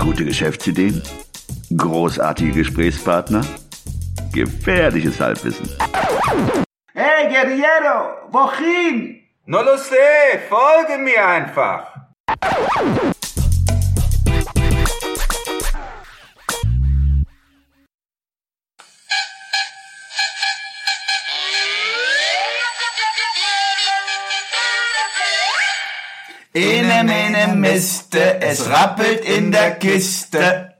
Gute Geschäftsideen? Großartige Gesprächspartner? Gefährliches Halbwissen. Hey, Guerriero, wohin? No lo sé, folge mir einfach. Ene, mene, miste, es rappelt in der Kiste.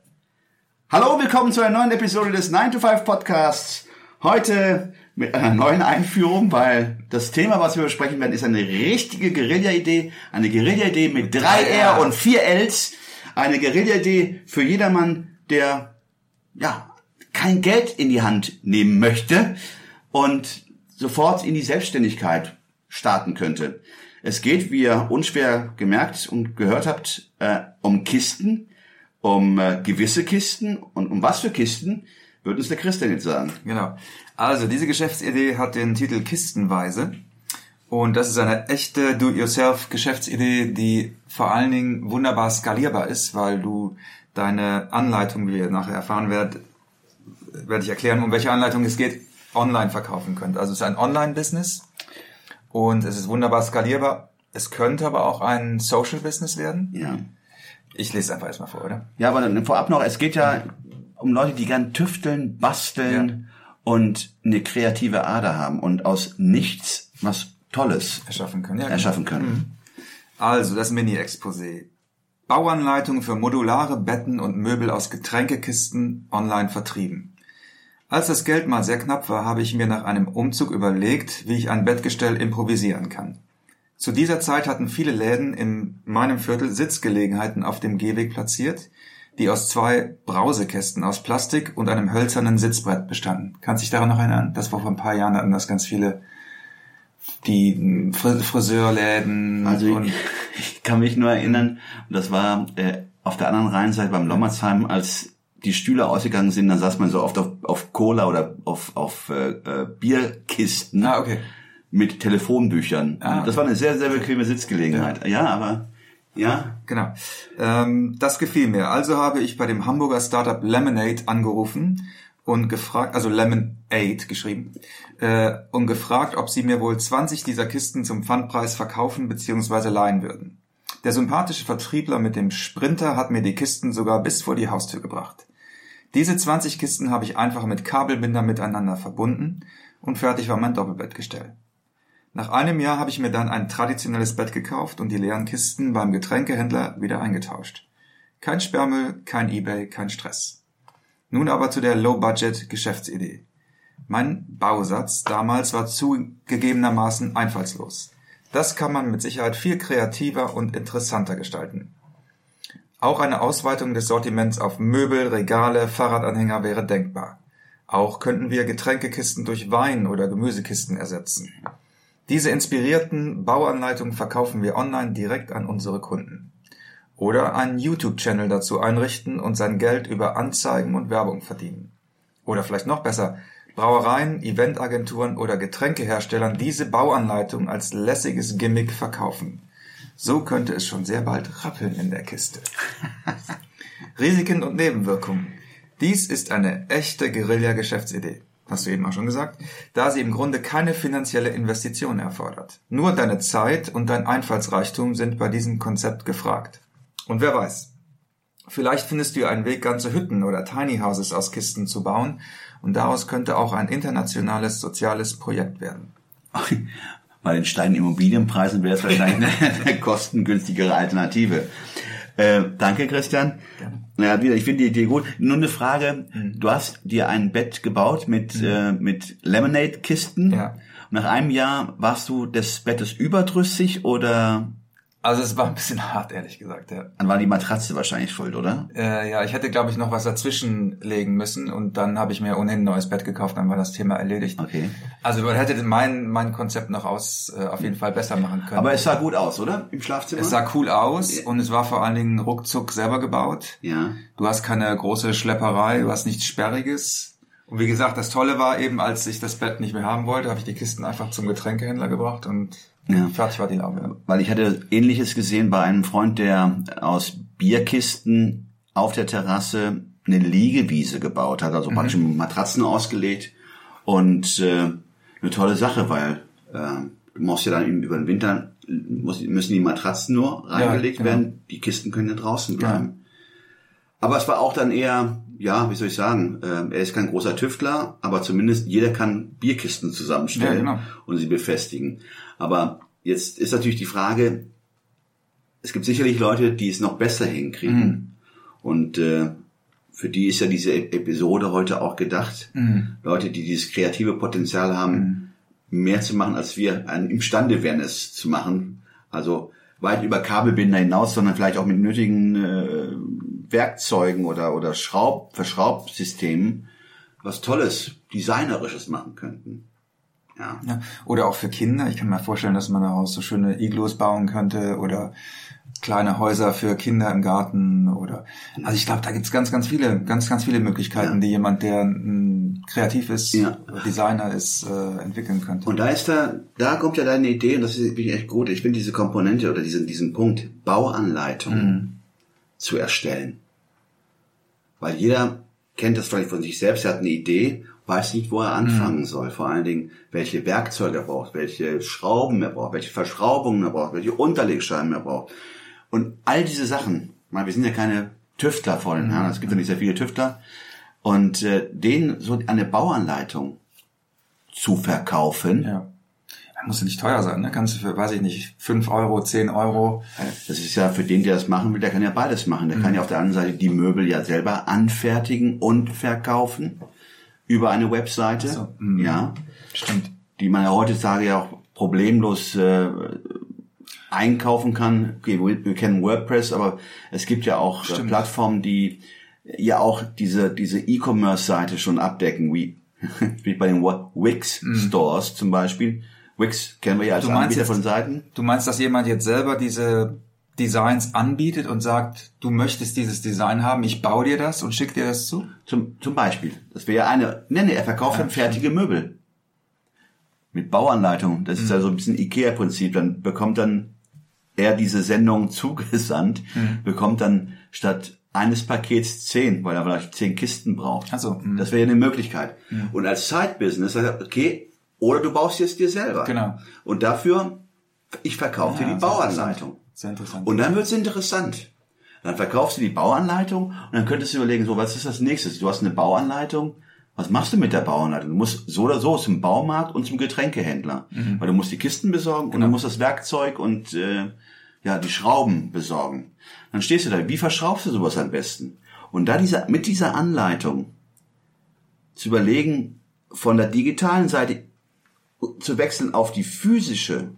Hallo, willkommen zu einer neuen Episode des 9 to 5 Podcasts. Heute mit einer neuen Einführung, weil das Thema, was wir besprechen werden, ist eine richtige Guerilla-Idee. Eine Guerilla-Idee mit drei R und vier Ls. Eine Guerilla-Idee für jedermann, der, ja, kein Geld in die Hand nehmen möchte und sofort in die Selbstständigkeit starten könnte. Es geht, wie ihr unschwer gemerkt und gehört habt, äh, um Kisten, um äh, gewisse Kisten und um was für Kisten, wird uns der Christian jetzt sagen. Genau. Also diese Geschäftsidee hat den Titel Kistenweise. Und das ist eine echte Do-it-yourself-Geschäftsidee, die vor allen Dingen wunderbar skalierbar ist, weil du deine Anleitung, wie ihr nachher erfahren werdet, werde ich erklären, um welche Anleitung es geht, online verkaufen könnt. Also es ist ein Online-Business und es ist wunderbar skalierbar. Es könnte aber auch ein Social-Business werden. Ja. Ich lese einfach erstmal vor, oder? Ja, aber dann vorab noch, es geht ja um Leute, die gern tüfteln, basteln und eine kreative Ader haben und aus nichts was Tolles Erschaffen können. Ja, erschaffen können. Also das Mini-Exposé. Bauanleitung für modulare Betten und Möbel aus Getränkekisten online vertrieben. Als das Geld mal sehr knapp war, habe ich mir nach einem Umzug überlegt, wie ich ein Bettgestell improvisieren kann. Zu dieser Zeit hatten viele Läden in meinem Viertel Sitzgelegenheiten auf dem Gehweg platziert, die aus zwei Brausekästen aus Plastik und einem hölzernen Sitzbrett bestanden. Kannst dich daran noch erinnern? Das war vor ein paar Jahren hatten das ganz viele, die Fri- Friseurläden Also und ich, ich kann mich nur erinnern, das war äh, auf der anderen Rheinseite beim Lommersheim, als die Stühle ausgegangen sind, dann saß man so oft auf, auf Cola oder auf, auf äh, äh, Bierkisten Ah, okay. mit Telefonbüchern. Ah. Das war eine sehr, sehr bequeme Sitzgelegenheit. Ja, aber ja, Genau. Ähm, das gefiel mir. Also habe ich bei dem Hamburger Startup Lemonade angerufen und gefragt, also Lemonade geschrieben, äh, und gefragt, ob sie mir wohl 20 dieser Kisten zum Pfandpreis verkaufen bzw. leihen würden. Der sympathische Vertriebler mit dem Sprinter hat mir die Kisten sogar bis vor die Haustür gebracht. Diese 20 Kisten habe ich einfach mit Kabelbinder miteinander verbunden und fertig war mein Doppelbettgestell. Nach einem Jahr habe ich mir dann ein traditionelles Bett gekauft und die leeren Kisten beim Getränkehändler wieder eingetauscht. Kein Sperrmüll, kein Ebay, kein Stress. Nun aber zu der Low-Budget-Geschäftsidee. Mein Bausatz damals war zugegebenermaßen einfallslos. Das kann man mit Sicherheit viel kreativer und interessanter gestalten. Auch eine Ausweitung des Sortiments auf Möbel, Regale, Fahrradanhänger wäre denkbar. Auch könnten wir Getränkekisten durch Wein- oder Gemüsekisten ersetzen. Diese inspirierten Bauanleitungen verkaufen wir online direkt an unsere Kunden. Oder einen YouTube-Channel dazu einrichten und sein Geld über Anzeigen und Werbung verdienen. Oder vielleicht noch besser, Brauereien, Eventagenturen oder Getränkeherstellern diese Bauanleitung als lässiges Gimmick verkaufen. So könnte es schon sehr bald rappeln in der Kiste. Risiken und Nebenwirkungen. Dies ist eine echte Guerilla-Geschäftsidee. Hast du eben auch schon gesagt, da sie im Grunde keine finanzielle Investition erfordert. Nur deine Zeit und dein Einfallsreichtum sind bei diesem Konzept gefragt. Und wer weiß, vielleicht findest du einen Weg, ganze Hütten oder Tiny Houses aus Kisten zu bauen und daraus könnte auch ein internationales soziales Projekt werden. bei den steigenden Immobilienpreisen wäre es wahrscheinlich eine, eine kostengünstigere Alternative. Äh, danke, Christian. Ja, wieder, ich finde die Idee gut. Nur eine Frage. Du hast dir ein Bett gebaut mit, äh, mit Lemonade-Kisten. Ja. Nach einem Jahr warst du des Bettes überdrüssig oder Also es war ein bisschen hart, ehrlich gesagt. Ja, dann war die Matratze wahrscheinlich schuld, oder? äh, ja ich hätte, glaube ich, noch was dazwischen legen müssen und dann habe ich mir ohnehin ein neues Bett gekauft, dann war das Thema erledigt. Okay. Also man hätte mein, mein Konzept noch aus äh, auf jeden Fall besser machen können. Aber es sah gut aus, oder? Im Schlafzimmer? es sah cool aus und es war vor allen Dingen ruckzuck selber gebaut. ja. Du hast keine große Schlepperei, du hast nichts Sperriges. Und wie gesagt, das Tolle war eben, als ich das Bett nicht mehr haben wollte, habe ich die Kisten einfach zum Getränkehändler gebracht und Ja. fertig war die Laube. Weil ich hatte Ähnliches gesehen bei einem Freund, der aus Bierkisten auf der Terrasse eine Liegewiese gebaut hat, also praktisch mit Matratzen ausgelegt und äh, eine tolle Sache, weil äh, du musst ja dann eben über den Winter muss, müssen die Matratzen nur reingelegt genau. werden, die Kisten können ja draußen bleiben. Aber es war auch dann eher, ja, wie soll ich sagen, äh, er ist kein großer Tüftler, aber zumindest jeder kann Bierkisten zusammenstellen Ja, genau. und sie befestigen. Aber jetzt ist natürlich die Frage, es gibt sicherlich Leute, die es noch besser hinkriegen. Mhm. Und äh, für die ist ja diese E- Episode heute auch gedacht. Mhm. Leute, die dieses kreative Potenzial haben, mehr zu machen, als wir imstande wären, es zu machen. Also weit über Kabelbinder hinaus, sondern vielleicht auch mit nötigen äh, Werkzeugen oder, oder Schraub, Verschraubsystemen was Tolles, Designerisches machen könnten. Ja. Ja. Oder auch für Kinder. Ich kann mir vorstellen, dass man daraus so schöne Iglos bauen könnte oder kleine Häuser für Kinder im Garten oder also ich glaube, da gibt's ganz, ganz viele, ganz, ganz viele Möglichkeiten, Ja. die jemand, der mm, kreativ ist, Ja. Designer ist, äh, entwickeln könnte. Und da ist da, da kommt ja deine Idee, und das ist wirklich echt gut. Ich finde diese Komponente oder diesen, diesen Punkt, Bauanleitung zu erstellen. Weil jeder kennt das vielleicht von sich selbst, er hat eine Idee, weiß nicht, wo er anfangen soll. Vor allen Dingen, welche Werkzeuge er braucht, welche Schrauben er braucht, welche Verschraubungen er braucht, welche Unterlegscheiben er braucht. Und all diese Sachen, meine, wir sind ja keine Tüftler vollen, ja, es gibt ja nicht sehr viele Tüftler. Und äh, denen so eine Bauanleitung zu verkaufen, ja. Muss ja nicht teuer sein, ne? Kannst du für, weiß ich nicht, fünf Euro, zehn Euro. Das ist ja für den, der das machen will, der kann ja beides machen. Der kann ja auf der anderen Seite die Möbel ja selber anfertigen und verkaufen über eine Webseite. So, mhm. Ja, Stimmt. die man ja heutzutage ja auch problemlos äh, einkaufen kann. Okay, wir, wir kennen WordPress, aber es gibt ja auch äh, Stimmt. Plattformen, die ja auch diese diese E-Commerce-Seite schon abdecken, wie wie bei den Wix Stores zum Beispiel. Wix kennen wir ja als Mhm. Du meinst Anbieter jetzt- von Seiten. Du meinst, dass jemand jetzt selber diese Designs anbietet und sagt, du möchtest dieses Design haben, ich baue dir das und schick dir das zu? Zum, zum Beispiel. Das wäre ja eine, nenne, er verkauft dann fertige Möbel. Mit Bauanleitung. Das ist ja so ein bisschen Ikea-Prinzip. Dann bekommt dann er diese Sendung zugesandt, bekommt dann statt eines Pakets zehn, weil er vielleicht zehn Kisten braucht. Ach so, mhm. Das wäre ja eine Möglichkeit. Und als Side-Business, okay, oder du baust jetzt dir selber. Genau. Und dafür, ich verkaufe dir Ja, die sehr Bauanleitung. Sehr interessant. Und dann wird's interessant. Dann verkaufst du die Bauanleitung und dann könntest du überlegen, so, was ist das nächste? Du hast eine Bauanleitung. Was machst du mit der Bauanleitung? Du musst so oder so zum Baumarkt und zum Getränkehändler. Weil du musst die Kisten besorgen und du musst das Werkzeug und äh, ja, die Schrauben besorgen. Dann stehst du da, wie verschraubst du sowas am besten? Und da dieser, mit dieser Anleitung zu überlegen, von der digitalen Seite zu wechseln auf die physische,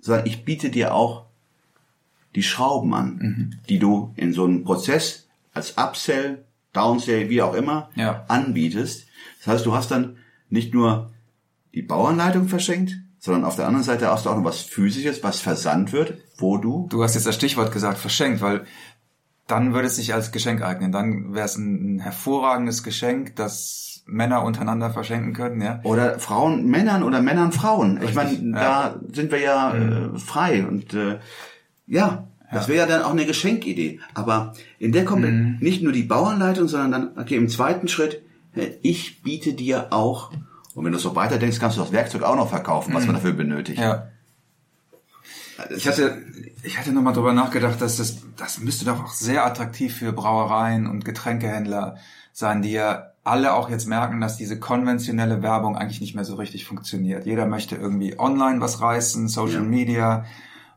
sagen, ich biete dir auch die Schrauben an, die du in so einem Prozess als Upsell, Downsell, wie auch immer, Ja. anbietest. Das heißt, du hast dann nicht nur die Bauanleitung verschenkt, sondern auf der anderen Seite hast du auch noch was Physisches, was versandt wird, wo du Du hast jetzt das Stichwort gesagt, verschenkt, weil dann würde es sich als Geschenk eignen. Dann wäre es ein, ein hervorragendes Geschenk, das Männer untereinander verschenken können, ja. oder Frauen Männern oder Männern Frauen. Ich meine, Richtig, da sind wir ja äh, frei und äh, ja, das wäre ja dann auch eine Geschenkidee. Aber in der kommt nicht nur die Bauanleitung, sondern dann, okay, im zweiten Schritt, ich biete dir auch, und wenn du so weiterdenkst, kannst du das Werkzeug auch noch verkaufen, was man dafür benötigt. Ja. Ich hatte, ich hatte nochmal drüber nachgedacht, dass das, das müsste doch auch sehr attraktiv für Brauereien und Getränkehändler sein, die ja alle auch jetzt merken, dass diese konventionelle Werbung eigentlich nicht mehr so richtig funktioniert. Jeder möchte irgendwie online was reißen, Social Ja. Media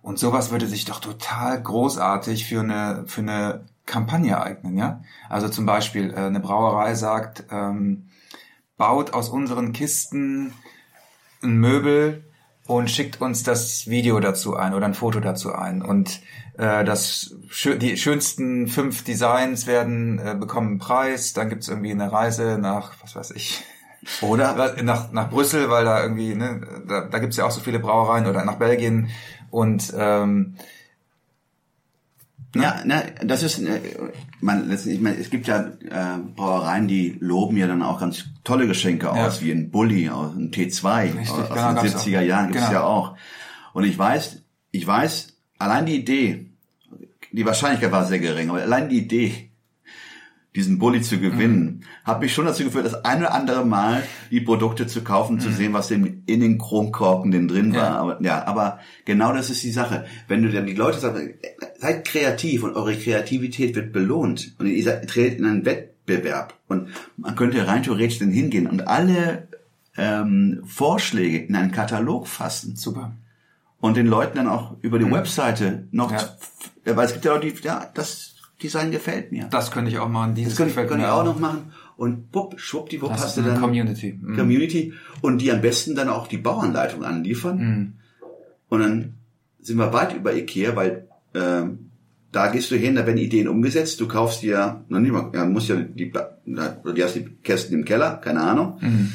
und sowas würde sich doch total großartig für eine, für eine Kampagne eignen, ja? Also zum Beispiel, äh, eine Brauerei sagt, ähm, baut aus unseren Kisten ein Möbel und schickt uns das Video dazu ein oder ein Foto dazu ein. Und äh, das die schönsten fünf Designs werden äh, bekommen einen Preis. Dann gibt's irgendwie eine Reise nach, was weiß ich, Oder? nach, nach Brüssel, weil da irgendwie, ne, da, da gibt's ja auch so viele Brauereien oder nach Belgien. Und ähm, Ja, ne, das ist, äh, man, letztendlich, ich meine, es gibt ja äh, Brauereien, die loben ja dann auch ganz tolle Geschenke Ja. aus, wie ein Bulli, aus ein T2 Richtig, aus genau, den gab's 70er auch. Jahren gibt's Genau. ja auch. Und ich weiß, ich weiß, allein die Idee, die Wahrscheinlichkeit war sehr gering, aber allein die Idee, diesen Bulli zu gewinnen, hat mich schon dazu geführt, das eine oder andere Mal die Produkte zu kaufen, zu sehen, was in den Kronkorken denn drin war. Ja. Aber, ja, aber genau das ist die Sache. Wenn du dann die Leute sagst, seid kreativ und eure Kreativität wird belohnt und ihr tretet in einen Wettbewerb und man könnte rein theoretisch dann hingehen und alle ähm, Vorschläge in einen Katalog fassen Super. und den Leuten dann auch über die Webseite noch, ja. weil es gibt ja auch die, ja, das Design gefällt mir. Das könnte ich auch machen. Dieses Das könnte, gefällt könnte mir ich auch noch machen. Und bupp, schwuppdiwupp Das hast du dann Community. Mhm. Community und die am besten dann auch die Bauanleitung anliefern. Mhm. Und dann sind wir weit über Ikea, weil ähm, da gehst du hin, da werden Ideen umgesetzt. Du kaufst dir, noch nicht mal, ja, musst ja die, die hast die Kästen im Keller, keine Ahnung. Mhm.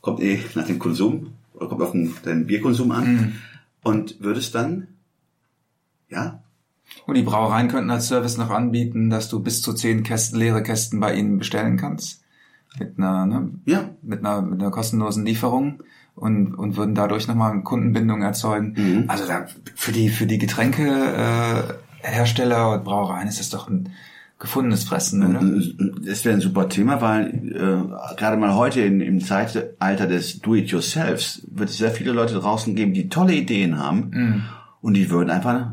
Kommt eh nach dem Konsum, oder kommt auf den, deinen Bierkonsum an. Mhm. Und würdest dann, ja, Und die Brauereien könnten als Service noch anbieten, dass du bis zu zehn Kästen, leere Kästen bei ihnen bestellen kannst. Mit einer, ne, ja, mit einer, mit einer kostenlosen Lieferung und, und würden dadurch nochmal eine Kundenbindung erzeugen. Mhm. Also da, für die, für die Getränkehersteller äh, und Brauereien ist das doch ein gefundenes Fressen, oder? Das wäre ein super Thema, weil äh, gerade mal heute in, im Zeitalter des Do-it-yourselfs wird es sehr viele Leute draußen geben, die tolle Ideen haben und die würden einfach,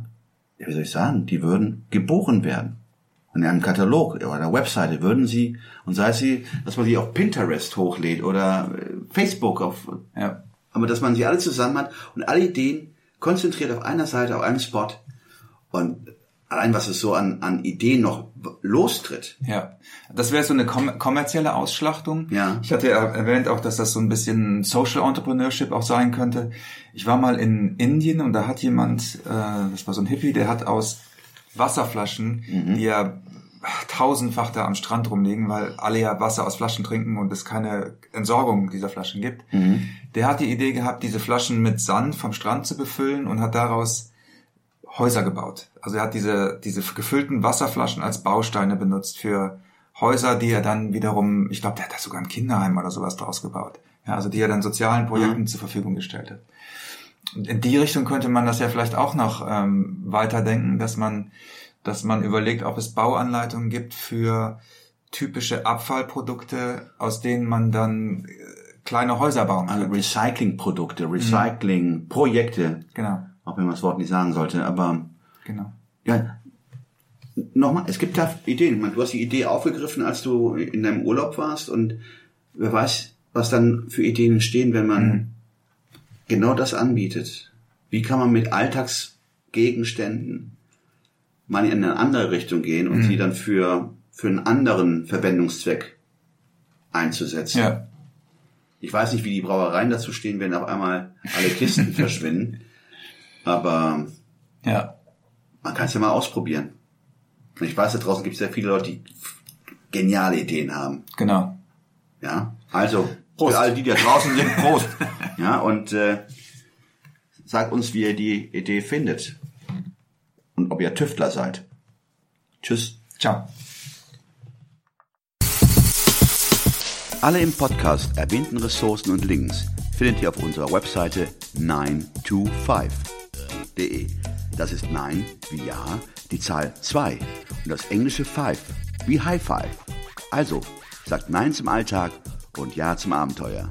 wie soll ich sagen, die würden geboren werden. In einem Katalog oder einer Webseite würden sie, und sei es sie, dass man sie auf Pinterest hochlädt oder äh, Facebook auf, Ja. aber dass man sie alle zusammen hat und alle Ideen konzentriert auf einer Seite, auf einem Spot und allein was es so an, an Ideen noch lostritt. Ja, das wäre so eine kom kommerzielle Ausschlachtung. Ja. Ich hatte ja erwähnt auch, dass das so ein bisschen Social Entrepreneurship auch sein könnte. Ich war mal in Indien und da hat jemand, äh, das war so ein Hippie, der hat aus Wasserflaschen, die ja tausendfach da am Strand rumliegen, weil alle ja Wasser aus Flaschen trinken und es keine Entsorgung dieser Flaschen gibt. Der hat die Idee gehabt, diese Flaschen mit Sand vom Strand zu befüllen und hat daraus Häuser gebaut. Also er hat diese, diese gefüllten Wasserflaschen als Bausteine benutzt für Häuser, die er dann wiederum, ich glaube, der hat da sogar ein Kinderheim oder sowas draus gebaut. Ja, also die er dann sozialen Projekten zur Verfügung gestellt hat. Und in die Richtung könnte man das ja vielleicht auch noch ähm, weiterdenken, dass man, dass man überlegt, ob es Bauanleitungen gibt für typische Abfallprodukte, aus denen man dann äh, kleine Häuser bauen Also kann. Recyclingprodukte, Recyclingprojekte, Genau, auch wenn man das Wort nicht sagen sollte, aber genau. ja, nochmal, es gibt da Ideen. Du hast die Idee aufgegriffen, als du in deinem Urlaub warst und wer weiß, was dann für Ideen entstehen, wenn man genau das anbietet. Wie kann man mit Alltagsgegenständen mal in eine andere Richtung gehen und sie dann für, für einen anderen Verwendungszweck einzusetzen? Ja, Ich weiß nicht, wie die Brauereien dazu stehen, wenn auf einmal alle Kisten verschwinden. Aber ja. man kann es ja mal ausprobieren. Und ich weiß, da draußen gibt es sehr viele Leute, die geniale Ideen haben. Genau. Ja, also für alle, die da draußen sind, Prost. Ja, und äh, sagt uns, wie ihr die Idee findet und ob ihr Tüftler seid. Tschüss. Ciao. Alle im Podcast erwähnten Ressourcen und Links findet ihr auf unserer Webseite 925.de. Das ist 9 wie Ja, die Zahl 2 und das englische 5 wie High Five. Also, sagt Nein zum Alltag und Ja zum Abenteuer.